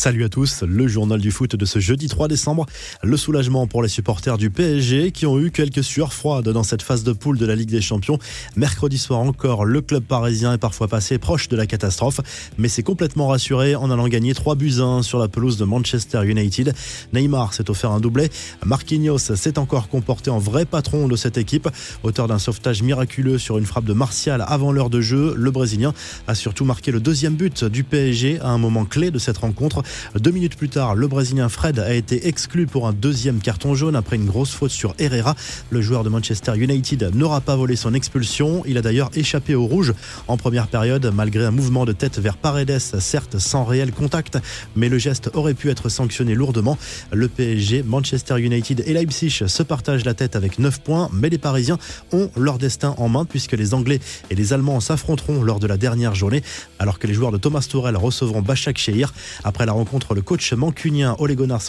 Salut à tous, le journal du foot de ce jeudi 3 décembre. Le soulagement pour les supporters du PSG qui ont eu quelques sueurs froides dans cette phase de poule de la Ligue des Champions. Mercredi soir encore, le club parisien est parfois passé proche de la catastrophe, mais s'est complètement rassuré en allant gagner 3 buts 1 sur la pelouse de Manchester United. Neymar s'est offert un doublé. Marquinhos s'est encore comporté en vrai patron de cette équipe. Auteur d'un sauvetage miraculeux sur une frappe de Martial avant l'heure de jeu, le Brésilien a surtout marqué le deuxième but du PSG à un moment clé de cette rencontre. Deux minutes plus tard, le Brésilien Fred a été exclu pour un deuxième carton jaune après une grosse faute sur Herrera. Le joueur de Manchester United n'aura pas volé son expulsion. Il a d'ailleurs échappé au rouge en première période malgré un mouvement de tête vers Paredes, certes sans réel contact, mais le geste aurait pu être sanctionné lourdement. Le PSG, Manchester United et Leipzig se partagent la tête avec 9 points, mais les Parisiens ont leur destin en main puisque les Anglais et les Allemands s'affronteront lors de la dernière journée, alors que les joueurs de Thomas Tourel recevront Bachak Shehir après la rencontre, le coach mancunien Ole Gunnar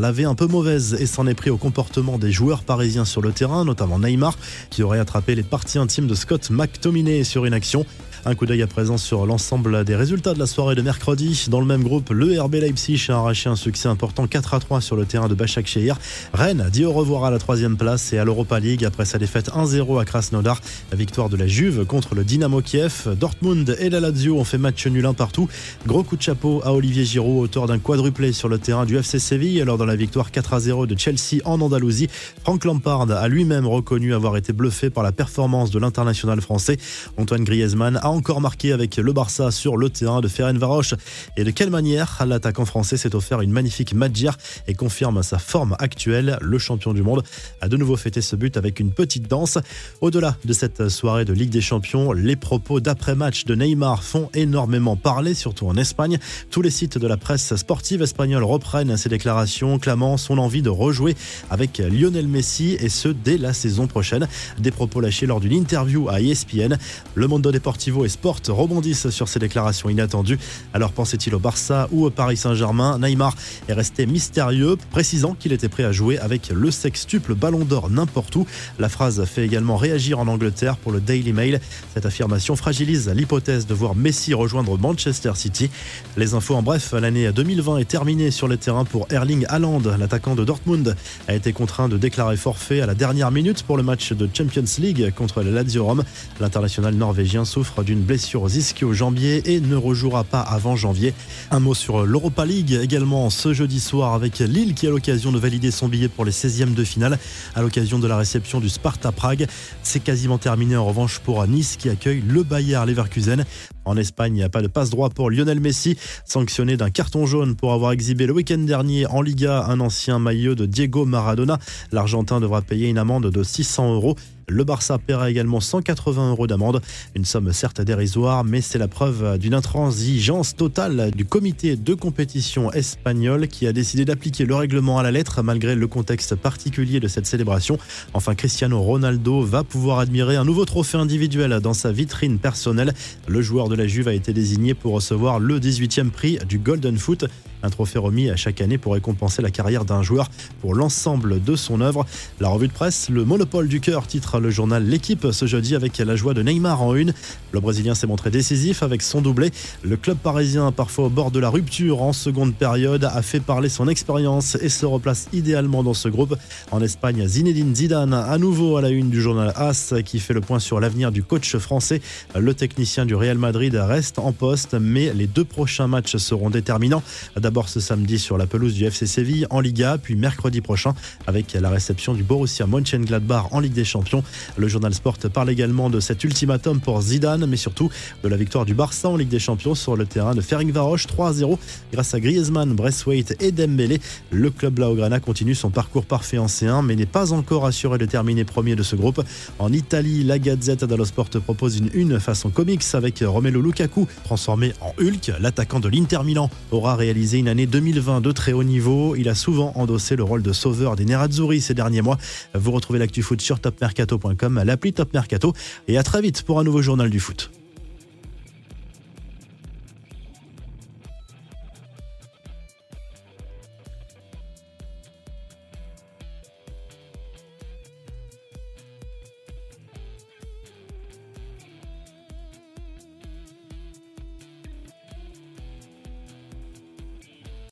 l'avait un peu mauvaise et s'en est pris au comportement des joueurs parisiens sur le terrain, notamment Neymar, qui aurait attrapé les parties intimes de Scott McTominay sur une action. Un coup d'œil à présent sur l'ensemble des résultats de la soirée de mercredi. Dans le même groupe, le RB Leipzig a arraché un succès important 4 à 3 sur le terrain de Bachak Shehir. Rennes dit au revoir à la troisième place et à l'Europa League après sa défaite 1-0 à Krasnodar. La victoire de la Juve contre le Dynamo Kiev. Dortmund et la Lazio ont fait match nul un partout. Gros coup de chapeau à Olivier Giroud, d'un quadruplé sur le terrain du FC Séville lors de la victoire 4 à 0 de Chelsea en Andalousie. Franck Lampard a lui-même reconnu avoir été bluffé par la performance de l'international français. Antoine Griezmann a encore marqué avec le Barça sur le terrain de Ferencvaros. Et de quelle manière l'attaquant français s'est offert une magnifique Madjer et confirme sa forme actuelle? Le champion du monde a de nouveau fêté ce but avec une petite danse. Au-delà de cette soirée de Ligue des Champions, les propos d'après-match de Neymar font énormément parler, surtout en Espagne. Tous les sites de la presse sportive espagnole reprennent ses déclarations, clamant son envie de rejouer avec Lionel Messi et ce dès la saison prochaine. Des propos lâchés lors d'une interview à ESPN. Le Mondo Deportivo et Sport rebondissent sur ces déclarations inattendues. Alors pensait-il au Barça ou au Paris Saint-Germain? Neymar est resté mystérieux, précisant qu'il était prêt à jouer avec le sextuple ballon d'or n'importe où. La phrase fait également réagir en Angleterre pour le Daily Mail. Cette affirmation fragilise l'hypothèse de voir Messi rejoindre Manchester City. Les infos en bref, l'année 2020 est terminée sur le terrain pour Erling Haaland. L'attaquant de Dortmund a été contraint de déclarer forfait à la dernière minute pour le match de Champions League contre le Lazio Rome. L'international norvégien souffre d'une blessure aux ischio-jambiers et ne rejouera pas avant janvier. Un mot sur l'Europa League également ce jeudi soir avec Lille qui a l'occasion de valider son billet pour les 16e de finale à l'occasion de la réception du Sparta Prague. C'est quasiment terminé en revanche pour Nice qui accueille le Bayer Leverkusen. En Espagne, il n'y a pas de passe-droit pour Lionel Messi, sanctionné d'un carton jaune pour avoir exhibé le week-end dernier en Liga un ancien maillot de Diego Maradona. L'Argentin devra payer une amende de 600 euros. Le Barça paiera également 180 euros d'amende. Une somme certes dérisoire, mais c'est la preuve d'une intransigeance totale du comité de compétition espagnol qui a décidé d'appliquer le règlement à la lettre malgré le contexte particulier de cette célébration. Enfin, Cristiano Ronaldo va pouvoir admirer un nouveau trophée individuel dans sa vitrine personnelle. Le joueur de la Juve a été désigné pour recevoir le 18e prix du Golden Foot. Un trophée remis à chaque année pour récompenser la carrière d'un joueur pour l'ensemble de son œuvre. La revue de presse, le monopole du cœur, titre le journal L'équipe ce jeudi avec la joie de Neymar en une. Le Brésilien s'est montré décisif avec son doublé. Le club parisien, parfois au bord de la rupture en seconde période, a fait parler son expérience et se replace idéalement dans ce groupe. En Espagne, Zinedine Zidane, à nouveau à la une du journal AS, qui fait le point sur l'avenir du coach français. Le technicien du Real Madrid reste en poste, mais les deux prochains matchs seront déterminants. D'abord ce samedi sur la pelouse du FC Séville en Liga, puis mercredi prochain avec la réception du Borussia Mönchengladbach en Ligue des Champions. Le journal Sport parle également de cet ultimatum pour Zidane, mais surtout de la victoire du Barça en Ligue des Champions sur le terrain de Ferencvaros 3-0 grâce à Griezmann, Braithwaite et Dembélé. Le club Blaugrana continue son parcours parfait en C1, mais n'est pas encore assuré de terminer premier de ce groupe. En Italie, la Gazette dello Sport propose une une façon comics avec Romelu Lukaku transformé en Hulk. L'attaquant de l'Inter Milan aura réalisé une année 2020 de très haut niveau. Il a souvent endossé le rôle de sauveur des Nerazzurri ces derniers mois. Vous retrouvez l'actu foot sur topmercato.com, l'appli Top Mercato et à très vite pour un nouveau journal du foot.